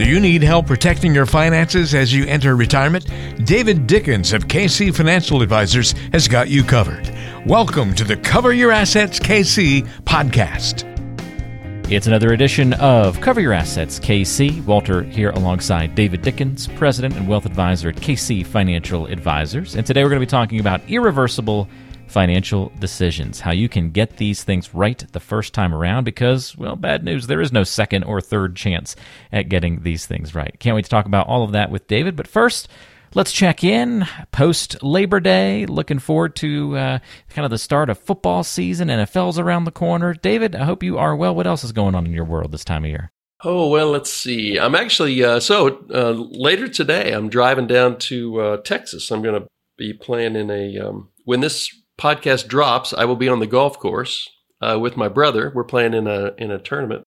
Do you need help protecting your finances as you enter retirement? David Dickens of KC Financial Advisors has got you covered. Welcome to the Cover Your Assets KC podcast. It's another edition of Cover Your Assets KC. Walter here alongside David Dickens, President and Wealth Advisor at KC Financial Advisors. And today we're going to be talking about irreversible financial decisions, how you can get these things right the first time around because, well, bad news, there is no second or third chance at getting these things right. Can't wait to talk about all of that with David. But first, Let's check in post Labor Day. Looking forward to uh, kind of the start of football season. NFL's around the corner. David, I hope you are well. What else is going on in your world this time of year? Oh, well, let's see. I'm actually, uh, so uh, later today, I'm driving down to uh, Texas. I'm going to be playing in a, um, when this podcast drops, I will be on the golf course uh, with my brother. We're playing in a in a tournament,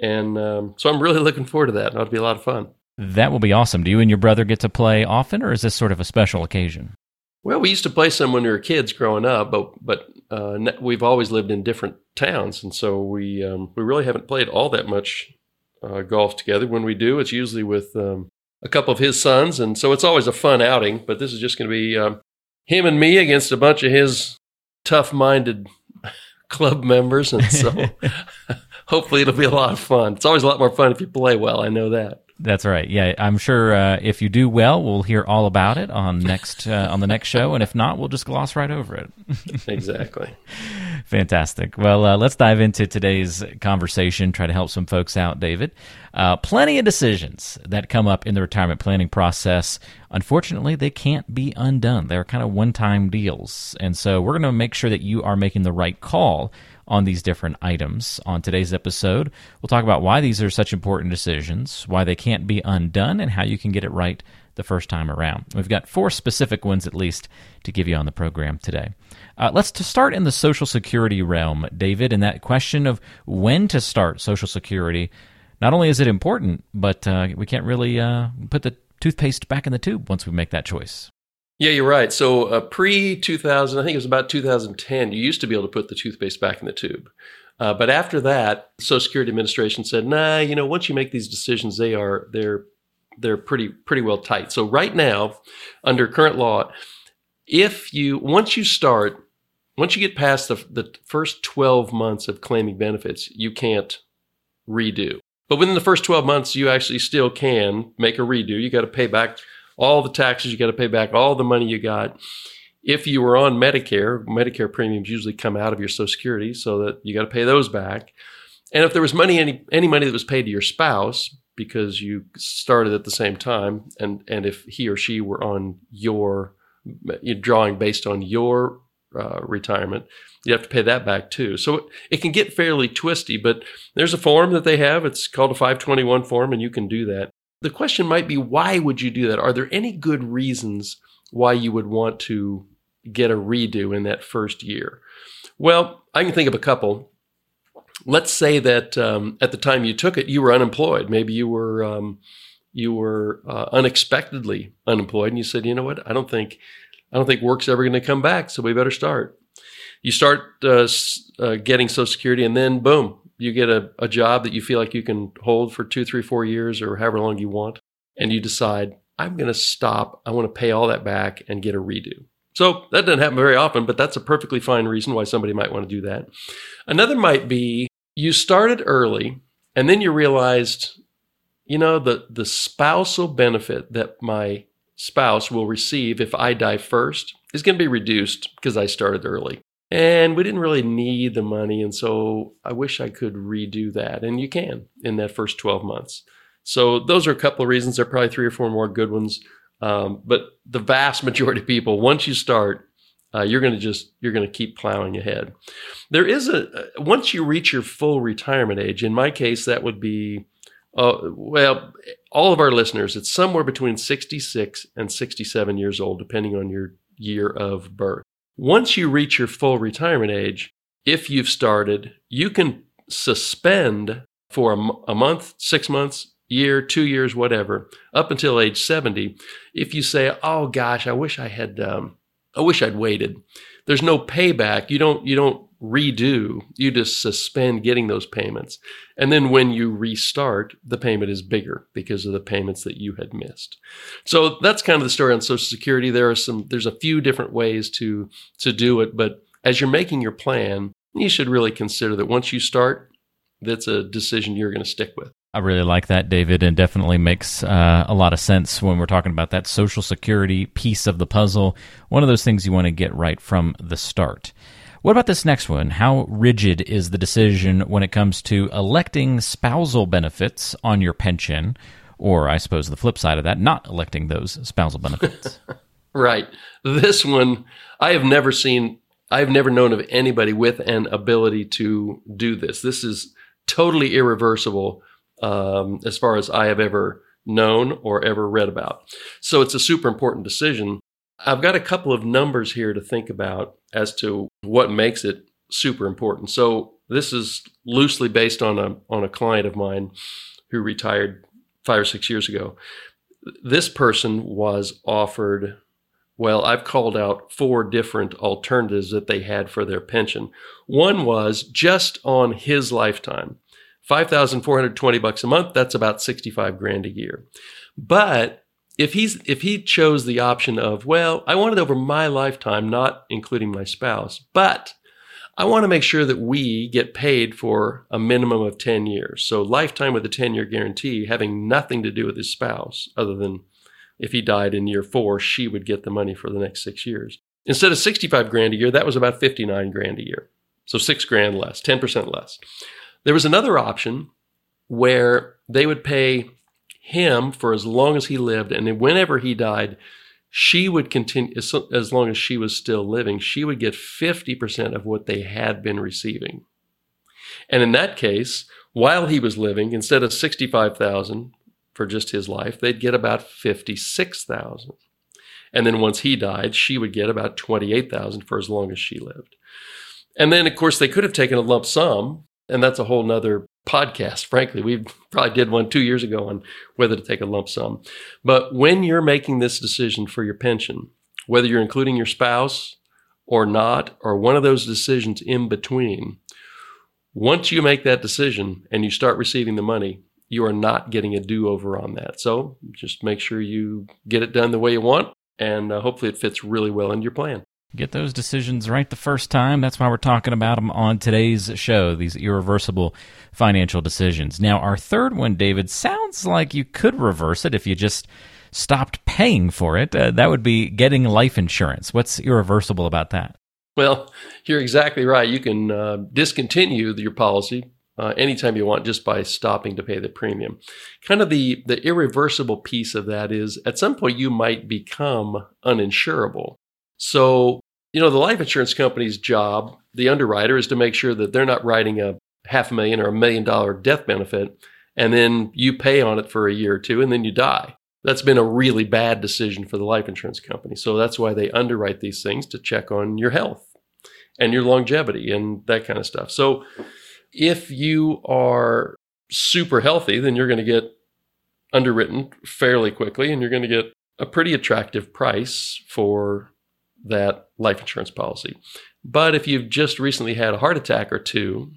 and um, so I'm really looking forward to that. It'll be a lot of fun. That will be awesome. Do you and your brother get to play often, or is this sort of a special occasion? Well, we used to play some when we were kids growing up, but but uh, we've always lived in different towns, and so we um, we really haven't played all that much uh, golf together. When we do, it's usually with um, a couple of his sons, and so it's always a fun outing. But this is just going to be um, him and me against a bunch of his tough-minded club members, and so hopefully it'll be a lot of fun. It's always a lot more fun if you play well. I know that. That's right. Yeah, I'm sure uh, if you do well, we'll hear all about it on next uh, on the next show, and if not, we'll just gloss right over it. exactly. Fantastic. Well, uh, let's dive into today's conversation. Try to help some folks out, David. Uh, plenty of decisions that come up in the retirement planning process. Unfortunately, they can't be undone. They're kind of one-time deals, and so we're going to make sure that you are making the right call on these different items. On today's episode, we'll talk about why these are such important decisions, why they can't be undone, and how you can get it right the first time around. We've got four specific ones at least to give you on the program today. Uh, let's to start in the Social Security realm, David, and that question of when to start Social Security. Not only is it important, but uh, we can't really uh, put the toothpaste back in the tube once we make that choice. Yeah, you're right. So uh, pre 2000, I think it was about 2010, you used to be able to put the toothpaste back in the tube. Uh, but after that, the Social Security Administration said, "Nah, you know, once you make these decisions, they are they're they're pretty pretty well tight." So right now, under current law, if you once you start, once you get past the the first 12 months of claiming benefits, you can't redo. But within the first 12 months, you actually still can make a redo. You got to pay back all the taxes you got to pay back, all the money you got. If you were on Medicare, Medicare premiums usually come out of your Social Security, so that you got to pay those back. And if there was money, any any money that was paid to your spouse because you started at the same time, and and if he or she were on your drawing based on your uh, retirement, you have to pay that back too. So it can get fairly twisty, but there's a form that they have. It's called a 521 form, and you can do that. The question might be why would you do that? Are there any good reasons why you would want to get a redo in that first year? Well, I can think of a couple. Let's say that um, at the time you took it, you were unemployed. Maybe you were um, you were uh, unexpectedly unemployed, and you said, "You know what? I don't think I don't think work's ever going to come back, so we better start." You start uh, uh, getting Social Security, and then boom, you get a, a job that you feel like you can hold for two, three, four years or however long you want, and you decide, I'm going to stop. I want to pay all that back and get a redo. So that doesn't happen very often, but that's a perfectly fine reason why somebody might want to do that. Another might be you started early and then you realized, you know, the, the spousal benefit that my spouse will receive if I die first is going to be reduced because I started early. And we didn't really need the money. And so I wish I could redo that. And you can in that first 12 months. So those are a couple of reasons. There are probably three or four more good ones. Um, but the vast majority of people, once you start, uh, you're going to just you're going to keep plowing ahead. There is a once you reach your full retirement age. In my case, that would be uh, well, all of our listeners. It's somewhere between 66 and 67 years old, depending on your year of birth. Once you reach your full retirement age, if you've started, you can suspend for a, a month, six months, year, two years, whatever, up until age 70. If you say, oh gosh, I wish I had, um, I wish I'd waited. There's no payback. You don't, you don't redo, you just suspend getting those payments. And then when you restart, the payment is bigger because of the payments that you had missed. So that's kind of the story on Social Security. There are some there's a few different ways to to do it, but as you're making your plan, you should really consider that once you start, that's a decision you're going to stick with. I really like that, David, and definitely makes uh, a lot of sense when we're talking about that Social Security piece of the puzzle. One of those things you want to get right from the start. What about this next one? How rigid is the decision when it comes to electing spousal benefits on your pension? Or, I suppose, the flip side of that, not electing those spousal benefits. right. This one, I have never seen, I've never known of anybody with an ability to do this. This is totally irreversible um, as far as I have ever known or ever read about. So it's a super important decision. I've got a couple of numbers here to think about as to what makes it super important. So this is loosely based on a on a client of mine who retired five or six years ago. This person was offered well, I've called out four different alternatives that they had for their pension. One was just on his lifetime. 5,420 bucks a month, that's about 65 grand a year. But if he's if he chose the option of, well, I want it over my lifetime, not including my spouse, but I want to make sure that we get paid for a minimum of 10 years. So lifetime with a 10 year guarantee, having nothing to do with his spouse, other than if he died in year four, she would get the money for the next six years. Instead of 65 grand a year, that was about 59 grand a year. So six grand less, 10% less. There was another option where they would pay him for as long as he lived, and whenever he died, she would continue as long as she was still living. She would get fifty percent of what they had been receiving, and in that case, while he was living, instead of sixty-five thousand for just his life, they'd get about fifty-six thousand. And then once he died, she would get about 28,000 for as long as she lived. And then, of course, they could have taken a lump sum and that's a whole nother podcast, frankly. We probably did one two years ago on whether to take a lump sum. But when you're making this decision for your pension, whether you're including your spouse or not, or one of those decisions in between, once you make that decision and you start receiving the money, you are not getting a do over on that. So just make sure you get it done the way you want, and uh, hopefully it fits really well into your plan. Get those decisions right the first time. That's why we're talking about them on today's show, these irreversible financial decisions. Now, our third one, David, sounds like you could reverse it if you just stopped paying for it. Uh, that would be getting life insurance. What's irreversible about that? Well, you're exactly right. You can uh, discontinue your policy uh, anytime you want just by stopping to pay the premium. Kind of the, the irreversible piece of that is at some point you might become uninsurable. So you know, the life insurance company's job, the underwriter, is to make sure that they're not writing a half a million or a million dollar death benefit and then you pay on it for a year or two and then you die. That's been a really bad decision for the life insurance company. So that's why they underwrite these things to check on your health and your longevity and that kind of stuff. So if you are super healthy, then you're going to get underwritten fairly quickly and you're going to get a pretty attractive price for that life insurance policy. But if you've just recently had a heart attack or two,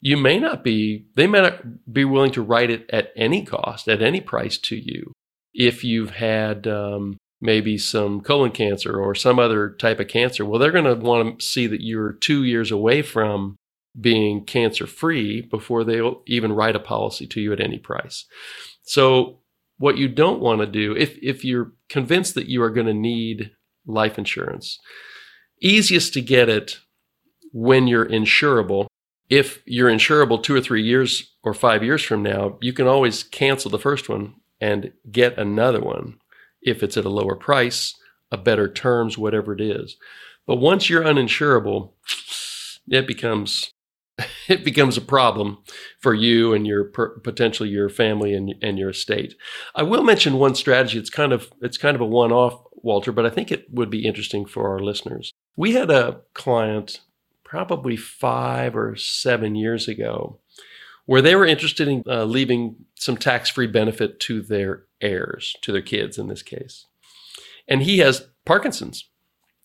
you may not be, they may not be willing to write it at any cost, at any price to you. If you've had um, maybe some colon cancer or some other type of cancer, well, they're going to want to see that you're two years away from being cancer free before they'll even write a policy to you at any price. So, what you don't want to do, if, if you're convinced that you are going to need life insurance. Easiest to get it when you're insurable. If you're insurable two or three years or five years from now, you can always cancel the first one and get another one if it's at a lower price, a better terms, whatever it is. But once you're uninsurable, it becomes it becomes a problem for you and your potentially your family and, and your estate. I will mention one strategy. It's kind of it's kind of a one off Walter, but I think it would be interesting for our listeners. We had a client probably five or seven years ago where they were interested in uh, leaving some tax free benefit to their heirs, to their kids in this case. And he has Parkinson's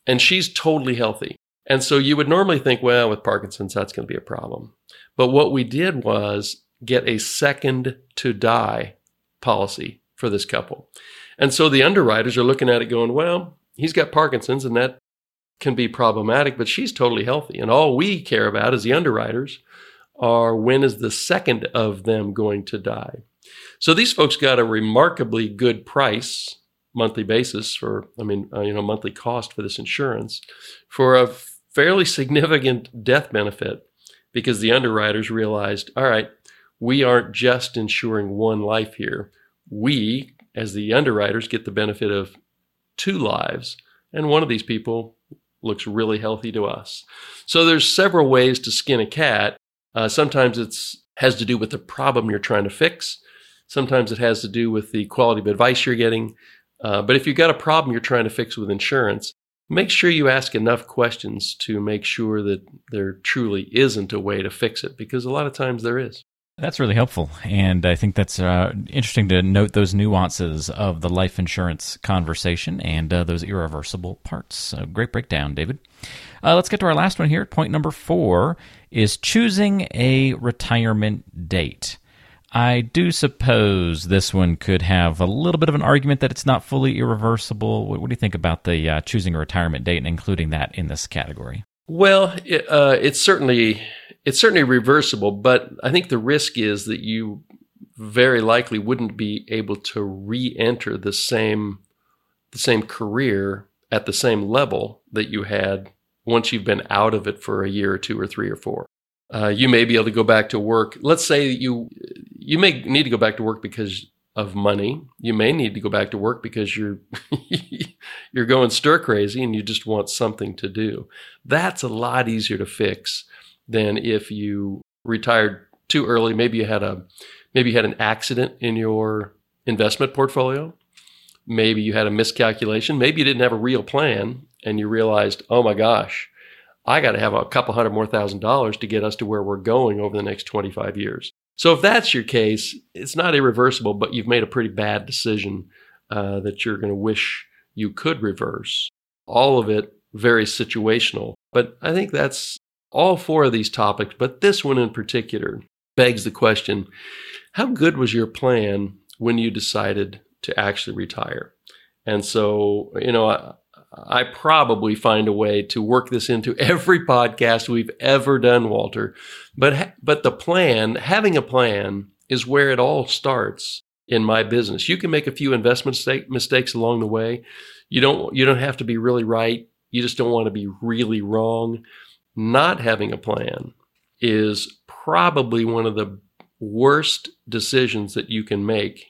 and she's totally healthy. And so you would normally think, well, with Parkinson's, that's going to be a problem. But what we did was get a second to die policy for this couple. And so the underwriters are looking at it going, well, he's got Parkinson's and that can be problematic, but she's totally healthy. And all we care about as the underwriters are when is the second of them going to die. So these folks got a remarkably good price monthly basis for, I mean, uh, you know, monthly cost for this insurance for a fairly significant death benefit because the underwriters realized, all right, we aren't just insuring one life here. We, as the underwriters, get the benefit of two lives. And one of these people looks really healthy to us. So there's several ways to skin a cat. Uh, sometimes it has to do with the problem you're trying to fix. Sometimes it has to do with the quality of advice you're getting. Uh, but if you've got a problem you're trying to fix with insurance, make sure you ask enough questions to make sure that there truly isn't a way to fix it, because a lot of times there is. That's really helpful. And I think that's uh, interesting to note those nuances of the life insurance conversation and uh, those irreversible parts. So great breakdown, David. Uh, let's get to our last one here. Point number four is choosing a retirement date. I do suppose this one could have a little bit of an argument that it's not fully irreversible. What, what do you think about the uh, choosing a retirement date and including that in this category? Well, it, uh, it's certainly it's certainly reversible, but I think the risk is that you very likely wouldn't be able to re-enter the same the same career at the same level that you had once you've been out of it for a year or two or three or four. Uh, you may be able to go back to work. Let's say you you may need to go back to work because of money. You may need to go back to work because you're you're going stir crazy and you just want something to do. That's a lot easier to fix than if you retired too early. Maybe you had a maybe you had an accident in your investment portfolio. Maybe you had a miscalculation. Maybe you didn't have a real plan and you realized, oh my gosh, I got to have a couple hundred more thousand dollars to get us to where we're going over the next 25 years. So if that's your case, it's not irreversible, but you've made a pretty bad decision uh, that you're going to wish you could reverse. All of it very situational. But I think that's all four of these topics, but this one in particular begs the question how good was your plan when you decided to actually retire? And so, you know, I, I probably find a way to work this into every podcast we've ever done, Walter. But but the plan, having a plan, is where it all starts in my business. You can make a few investment mistakes along the way. You don't you don't have to be really right. You just don't want to be really wrong not having a plan is probably one of the worst decisions that you can make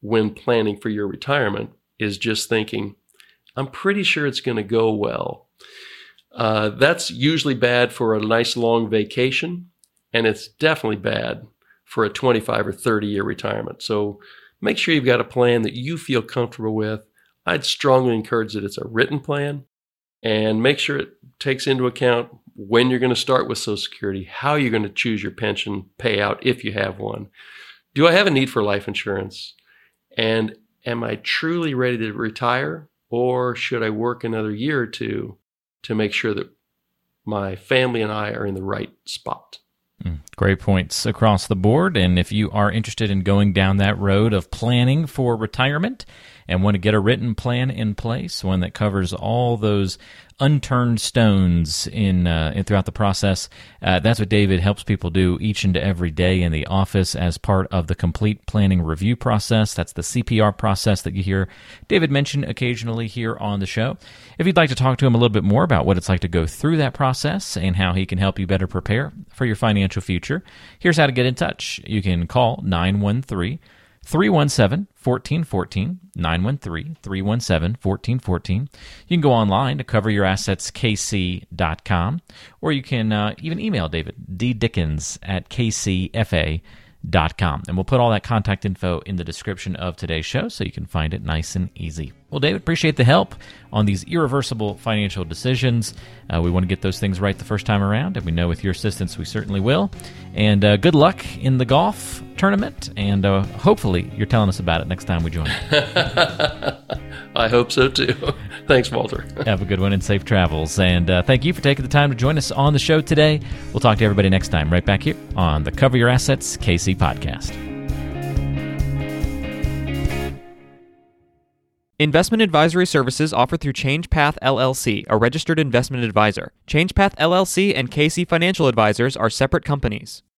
when planning for your retirement is just thinking, I'm pretty sure it's going to go well. Uh, that's usually bad for a nice long vacation, and it's definitely bad for a 25 or 30 year retirement. So make sure you've got a plan that you feel comfortable with. I'd strongly encourage that it's a written plan and make sure it takes into account when you're going to start with Social Security, how you're going to choose your pension payout if you have one. Do I have a need for life insurance? And am I truly ready to retire? Or should I work another year or two to make sure that my family and I are in the right spot? Hmm, great points across the board. And if you are interested in going down that road of planning for retirement and want to get a written plan in place, one that covers all those unturned stones in, uh, in throughout the process. Uh, that's what David helps people do each and every day in the office as part of the complete planning review process. That's the CPR process that you hear David mention occasionally here on the show. If you'd like to talk to him a little bit more about what it's like to go through that process and how he can help you better prepare for your financial future, here's how to get in touch. You can call 913 317 1414, 913 317 1414. You can go online to coveryourassets.kc.com, or you can uh, even email David, ddickens at kcfa.com. And we'll put all that contact info in the description of today's show so you can find it nice and easy. Well, David, appreciate the help on these irreversible financial decisions. Uh, we want to get those things right the first time around, and we know with your assistance we certainly will. And uh, good luck in the golf tournament, and uh, hopefully you're telling us about it next time we join. I hope so too. Thanks, Walter. Have a good one and safe travels. And uh, thank you for taking the time to join us on the show today. We'll talk to everybody next time, right back here on the Cover Your Assets KC podcast. Investment advisory services offered through ChangePath LLC, a registered investment advisor. ChangePath LLC and KC Financial Advisors are separate companies.